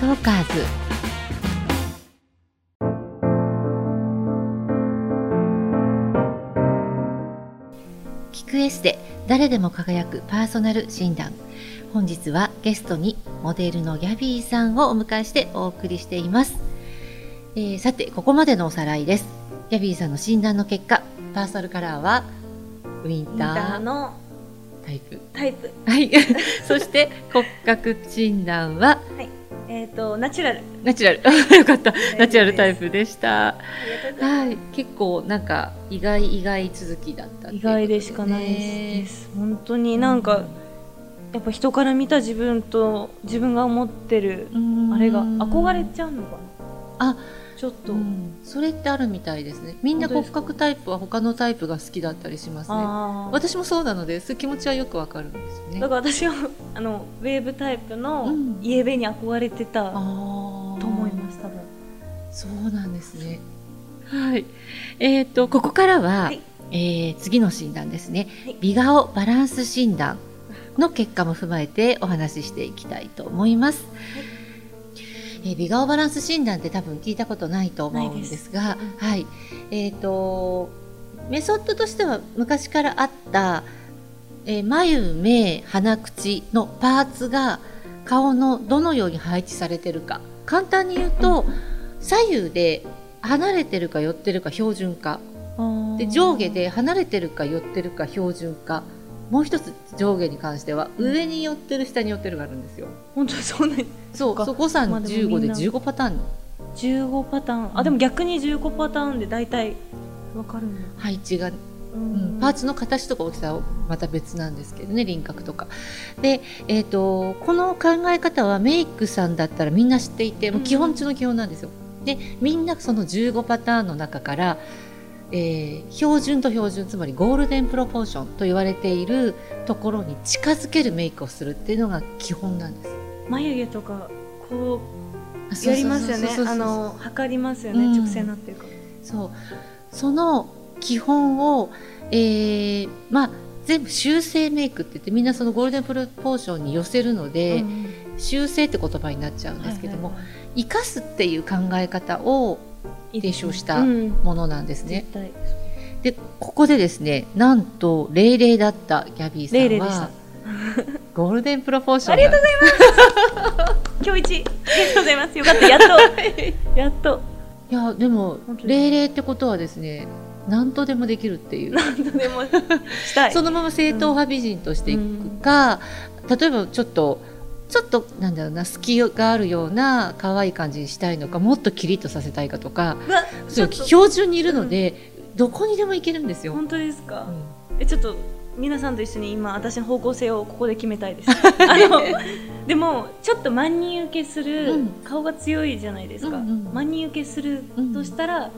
トーカーズ聞くエステ誰でも輝くパーソナル診断。本日はゲストにモデルのギャビーさんをお迎えしてお送りしています、えーさてここまでのおさらいです。ギャビーさんの診断の結果パーソナルカラーはウィンタインターーのタイプ。タイプ。はい。そして骨格診断はえっ、とナチュラル。ナチュラル。よかった。ナチュラルタイププでした。はい。結構なんか意外意外続きだったっていう意外でしかないです。本当になんか、やっぱ人から見た自分と自分が思ってるうん。あれが憧れちゃうのかな。あちょっと、うん。それってあるみたいですね。みんな骨格タイプは他のタイプが好きだったりしますね。私もそうなのでそういう気持ちはよくわかるんですよね。だから私はあのウェーブタイプのうん。イエベに憧れてたあとー思います多分。そうなんですね。はい。えっ、とここからは、はい。えー次の診断ですね、はい。美顔バランス診断の結果も踏まえてお話ししていきたいと思います、えー美顔バランス診断って多分聞いたことないと思うんですがすうんはい。えっ、とメソッドとしては昔からあった、えー眉目鼻口のパーツが顔のどのように配置されてるか。簡単に言うと、左右で離れてるか寄ってるか標準化。で上下で離れてるか寄ってるか標準化もう一つ上下に関しては上に寄ってる下に寄ってるがあるんですよ。本当にそんなに？そうか。そこさんまあでも15でみんな。15パターン。の15パターン。あでも逆に15パターンで大体わかるんだ、配置が、ううんパーツの形とか大きさはまた別なんですけどね輪郭とか。で、えー、とこの考え方はメイクさんだったらみんな知っていてもう基本中の基本なんですよ。でみんなその15パターンの中からえー標準と標準つまりゴールデンプロポーションと言われているところに近づけるメイクをするっていうのが基本なんです。眉毛とかこあうやりますよね。あの測りますよね、うん。直線になってるか。らそう。その基本を、えーまあ全部修正メイクって言ってみんなそのゴールデンプロポーションに寄せるので、うん。修正って言葉になっちゃうんですけども、はいはいはい。生かすっていう考え方を提唱したうん。ものなんですね。絶対。でここでですねなんとレイレイだったギャビーさんは ゴールデンプロポーションありがとうございます。今日一。ありがとうございます。よかった。やっと。やっと。いやでも本当に。レイレイってことはですね何とでもできるっていう。何とでもしたい。そのまま正統派美人としていくか、例えばちょっとちょっとなんだろうな隙があるような可愛い感じにしたいのかもっとキリッとさせたいかとかそう標準にいるので、どこにでもいけるんですよ。本当ですか、うん。えちょっと皆さんと一緒に今私の方向性をここで決めたいです。あのでもちょっと万人受けする、うん。顔が強いじゃないですか、うんうん万人受けするとしたら、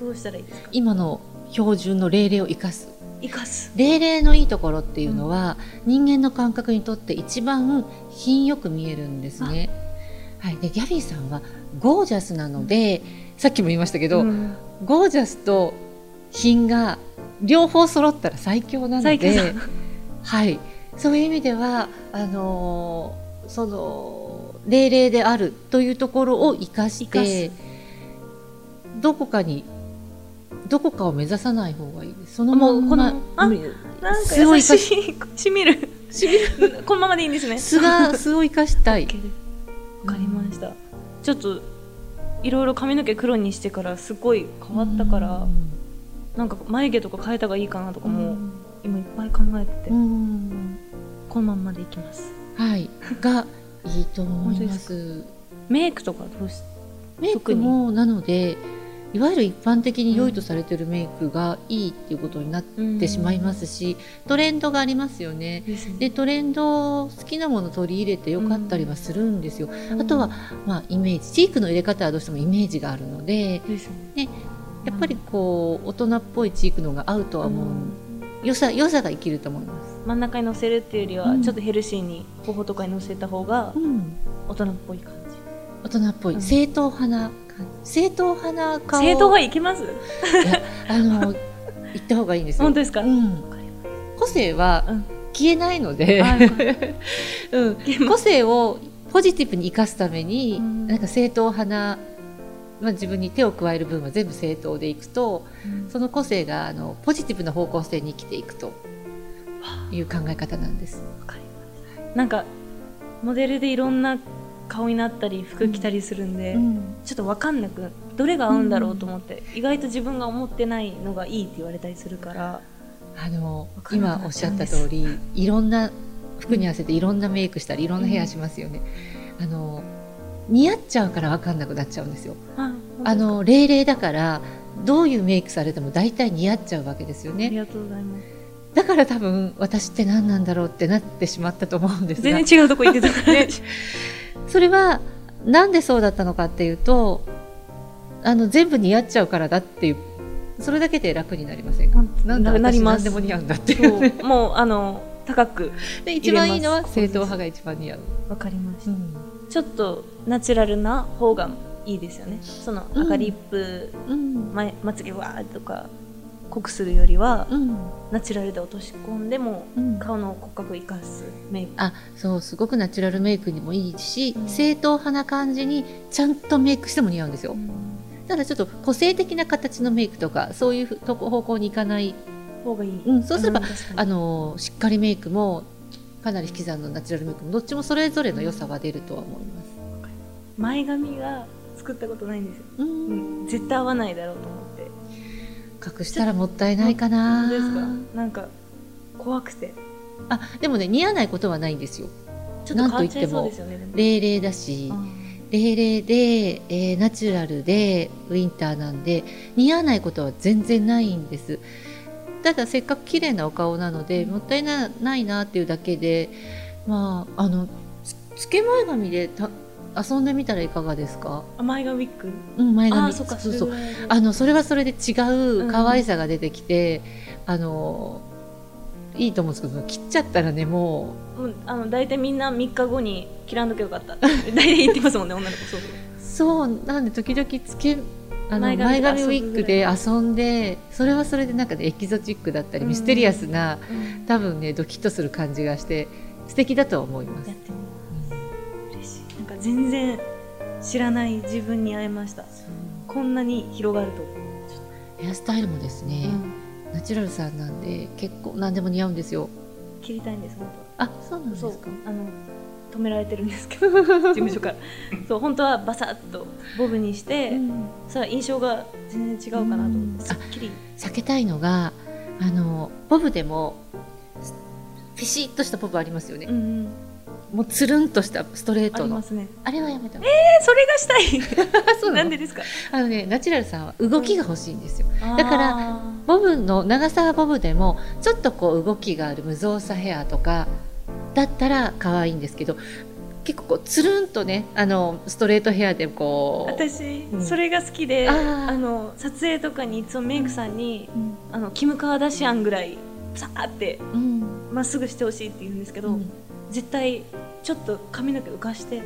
どうしたらいいですか？今の標準のレイレイを生かす生かす。レイレイのいいところっていうのは、人間の感覚にとって一番品よく見えるんですね。はい、でギャビーさんはゴージャスなので、さっきも言いましたけど、うん。ゴージャスと品が両方揃ったら最強なのではい、そういう意味ではあのーその霊霊であるというところを生かしてどこかにどこかを目指さない方がいい。です。そのまんまもうこのあうんなんか優ししいしみる。しみる。このままでいいんですね。素が 素を生かしたい。わかりました、ちょっといろいろ髪の毛黒にしてからすごい変わったから、なんか眉毛とか変えた方がいいかなとかも、今いっぱい考えてて、うん。このまんまでいきます。はい。がいいと思います。メイクとかどうしメイクもなのでいわゆる一般的に良いとされているメイクがいいっていうことになってしまいますし、トレンドがありますよね。でトレンド好きなもの取り入れてよかったりはするんですよ。あとは、まあ、イメージチークの入れ方はどうしてもイメージがあるのでですね。やっぱりこう大人っぽいチークの方が合うとは思う、良さ良さが生きると思います。真ん中に乗せるっていうよりは、うん。ちょっとヘルシーに頬とかに乗せた方がうん、大人っぽい感じ。大人っぽい、うん。正統派な感じ正統派な顔。正統派いけます？あの言った方がいいんですよ。本当ですか、うん、個性はうん。消えないので、あよかっうん、個性をポジティブに生かすために、うん。なんか正統派な、まあ、自分に手を加える分は全部正統でいくとその個性があのポジティブな方向性に生きていくという考え方なんです。わかります。なんかモデルでいろんな顔になったり服着たりするんで、うん。ちょっと分かんなくどれが合うんだろうと思って、意外と自分が思ってないのがいいって言われたりするから。あの今おっしゃった通りいろんな服に合わせていろんなメイクしたりいろんなヘアしますよね。あの似合っちゃうから分かんなくなっちゃうんですよ。ああの霊々だからどういうメイクされても大体似合っちゃうわけですよね。ありがとうございます。だから多分私って何なんだろうってなってしまったと思うんですが。全然違うとこ行ってたから、ね それはなんでそうだったのかっていうとあの全部似合っちゃうからだっていうそれだけで楽になりませんか？なんだ私なります。何でも似合うんだっていう。ねそう。もうあの高くで一番いいのは正統派が一番似合う、わかりました、うん。ちょっとナチュラルな方がいいですよね。そのうん赤リップ、うん。ままつげわーとか濃くするよりは、うん。ナチュラルで落とし込んでもうん。顔の骨格を生かすメイク。あそうすごくナチュラルメイクにもいいし、うん。正統派な感じにちゃんとメイクしても似合うんですよ。ただちょっと個性的な形のメイクとかそういう方向に行かない方がいい、うん。そうすればあのしっかりメイクもかなり引き算のナチュラルメイクもどっちもそれぞれの良さは出るとは思います。前髪が作ったことないんですよ、ううん。ん、絶対合わないだろうと思隠したらもったいないかな。ですか？なんか怖くてあでもね似合わないことはないんですよ。ちょっと変わっちゃいそうですよね霊々だしあ霊々で、えーナチュラルでウィンターなんで似合わないことは全然ないんです。ただせっかく綺麗なお顔なのでもったいなないなっていうだけでまああのつつけ前髪でた遊んでみたらいかがですか、ー前髪ウィッグうん、前髪そっか。そうそう。あのそれはそれで違うんう可愛さが出てきて、あのいいと思うんですけど切っちゃったらねももうあの大体みんな3日後に切らんとけよかった。大体言ってますもんね女の子。そうう。そうなんで時々つけあの前前髪髪ウィッグで遊んでそれはそれでなんかねエキゾチックだったり、うん。ミステリアスなうん。多分ねドキッとする感じがして素敵だとは思います全然知らない自分に会えました。こんなに広がると。ヘアスタイルもですと、ね、うん。ナチュラルさんなんで結構何でも似合うんですよ。切りたいんです本あそうなんですか。あの止められてるんですけど 事務所から。そう本当はバサッとボブにして、うん。それは印象が全然違うかなと思うん。ってすっきり。避けたいのがあのボブでもピシッとしたボブありますよね、うんうんもうつるんとしたストレーあトの。りますね。あれはやめた。方がえそれがしたい。そうなんでですか？あのねナチュラルさんは動きが欲しいんですよ、だかららボブの長さはボブでもちょっとこう動きがある無造作ヘアとかだったら可愛いんですけど結構こうつるんとねあのストレートヘアでこう私、うん。それが好きであの撮影とかにいつもメイクさんに、うん。あのキム・カーダシアンぐらいさーってうん。まっすぐしてほしいって言うんですけど、うん絶対ちょっと髪の毛浮かして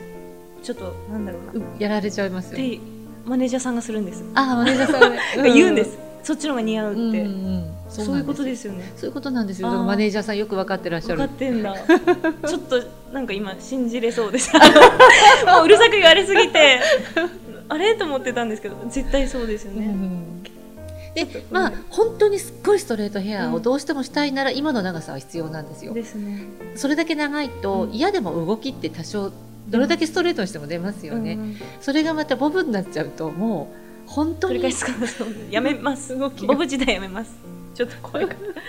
ちょっとなんだろうな、っやられちゃいますよ。てマネージャーさんがするんです、あマネージャーさんが。ね言うんです、そっちの方が似合うって、うんうんうん。そういうことすですよね。そういうことなんですよ。マネージャーさんよく分かってらっしゃる。分かってんだ。ちょっとなんか今信じれそうです。もううるさく言われすぎて。あれ？と思ってたんですけど絶対そうですよね、うんでちょっとまあ本当にすっごいストレートヘアうんをどうしてもしたいなら今の長さは必要なんですよ、ですね。それだけ長いとうん。嫌でも動きって多少どれだけストレートにしても出ますよね、うん。それがまたボブになっちゃうともう本当にやめます。動きが。ボブ時代やめます。ちょっと怖いから OK で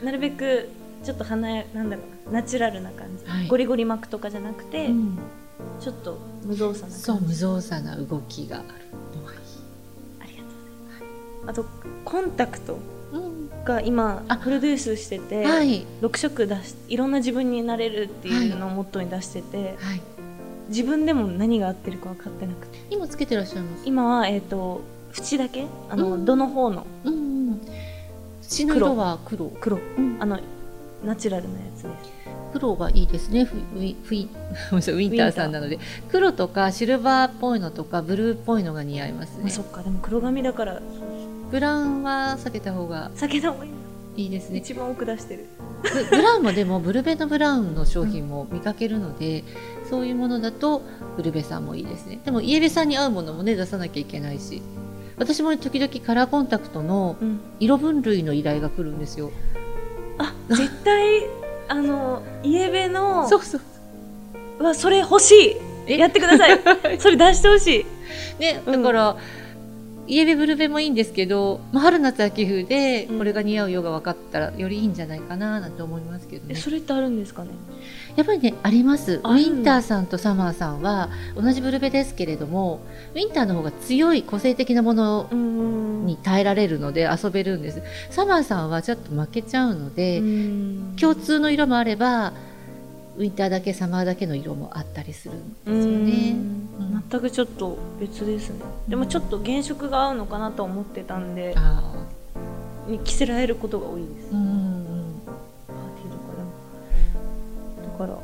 すなるべくちょっと華やなんだろうなナチュラルな感じ、はい。ゴリゴリ巻くとかじゃなくて、うん。ちょっと無造作なそう無造作な動きがあるあとコンタクトうん。が今あプロデュースしてて、はい。6色出しいろんな自分になれるっていうのをモットーに出してて、はい。自分でも何が合ってるか分かってなくて。今つけてらっしゃいます？今はえっ、と縁だけ？あの、うん。どの方のうんうん土の色は黒。黒。うん。あのナチュラルなやつで。す黒がいいですね。フィウィウィンターさんなので。黒とかシルバーっぽいのとかブルーっぽいのが似合いますまあ、ねそっか。でも黒髪だから。ブラウンは避けた方が避けた方がいい。いいですね。一番奥出してる。ブブラウンもでもブルベのブラウンの商品も見かけるので、そういうものだとブルベさんもいいですね。でもイエベさんに合うものもね出さなきゃいけないし。私も時々カラーコンタクトのうん。色分類の依頼が来るんですよ。あ絶対あのイエベのそうそう。うわそれ欲しい。え？やってください。それ出してほしい。ねうん。だから、イエベブルベもいいんですけど、まあ、春夏秋冬でうん。これが似合う色が分かったらよりいいんじゃないかななんて思いますけどね。えそれってあるんですかね？やっぱりねあります。ウィンターさんとサマーさんは同じブルベですけれどもウィンターの方が強い個性的なものうん。に耐えられるので遊べるんです。サマーさんはちょっと負けちゃうので、うん。共通の色もあればウィンターだけサマーだけの色もあったりするんですよね。うん。全くちょっと別ですね。でもちょっと原色が合うのかなと思ってたんであに着せられることが多いです。ーうんから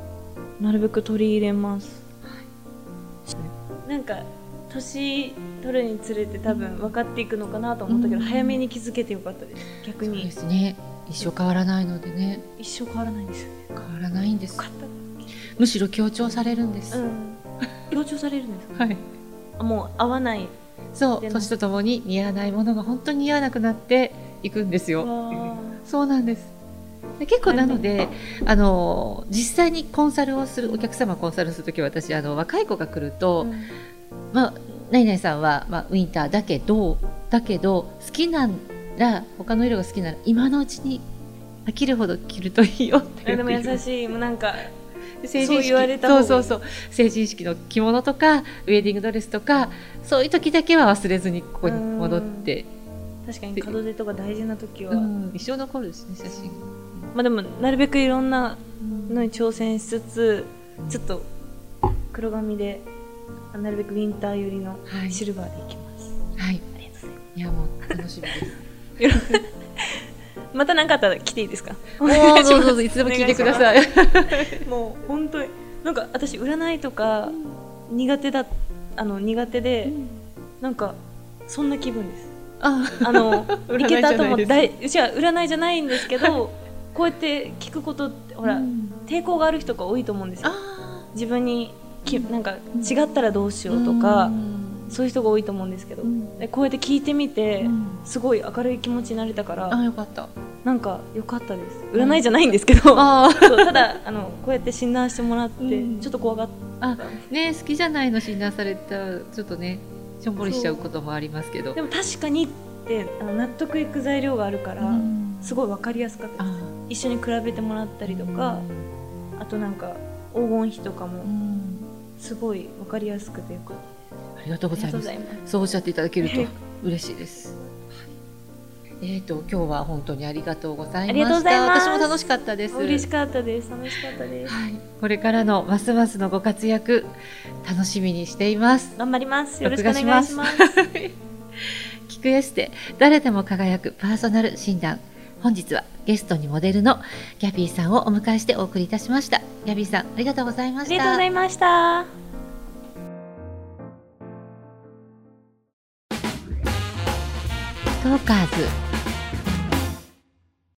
なるべく取り入れます。なんか年取るにつれて多分分かっていくのかなと思ったけど、うん。早めに気づけてよかったです。逆そうにですね。一生変わらないのでね。一生変わらないんですよね。変わらないんです。むしろ強調されるんです、たうん。強調されるんですか、はい。あもう合わない。そう年とともに似合わないものが本当に似合わなくなっていくんですよ。わそうなんです。で結構なのであの実際にコンサルをするお客様コンサルするとき私あの若い子が来ると、うん。まあ何々さんは、まあ、ウィンターだけどだけど好きなら他の色が好きなら今のうちに飽きるほど着るといいよってえでも優いしい。もうなんか成そう言われた方がいい。そうそうそう。成人式の着物とかウェディングドレスとかそういう時だけは忘れずにここに戻って、確かに門出とか大事な時は、うん、一生残るしね写真、まあでもなるべくいろんなのに挑戦しつつちょっと黒髪であなるべくウィンター寄りのはい。シルバーでいきます、はい。ありがとうございまいやもう楽しみです。す また何かあったら来ていいですか？おーどうぞどうぞいつでも聞いてください。もう本当になんか私占いとか苦手だあの苦手でなんかそんな気分です。あ。あの 行けた後もだいじゃあ占いじゃないんですけどこうやって聞くことってほら、うん。抵抗がある人が多いと思うんですよ。あ自分にきなんかうん違ったらどうしようとか、そういう人が多いと思うんですけど、うん。でこうやって聞いてみて、うん。すごい明るい気持ちになれたから、あよかった。なんか良かったです。占いじゃないんですけど、ただあのこうやって診断してもらって、うん。ちょっと怖がった。あね好きじゃないの診断されたらちょっとねしょんぼりしちゃうこともありますけど。でも確かにってあの納得いく材料があるから、すごい分かりやすかったです。あ一緒に比べてもらったりとか、あとなんか黄金比とかもうん。すごい分かりやすくてよかっありがとうごたありざいます。がとうございます。そうおっしゃっていただけると 嬉しいです。はい。えーと今日は本当にありがとうございました。私も楽しかったです。嬉しかったです。楽しかったです。はい、これからのますますのご活躍楽しみにしています。頑張ります。よろしくお願いします。聞くエステ。誰でも輝くパーソナル診断本日はゲストにモデルのギャビーさんをお迎えしてお送りいたしました。ギャビーさんありがとうございました。ありがとうございました。トーカーズ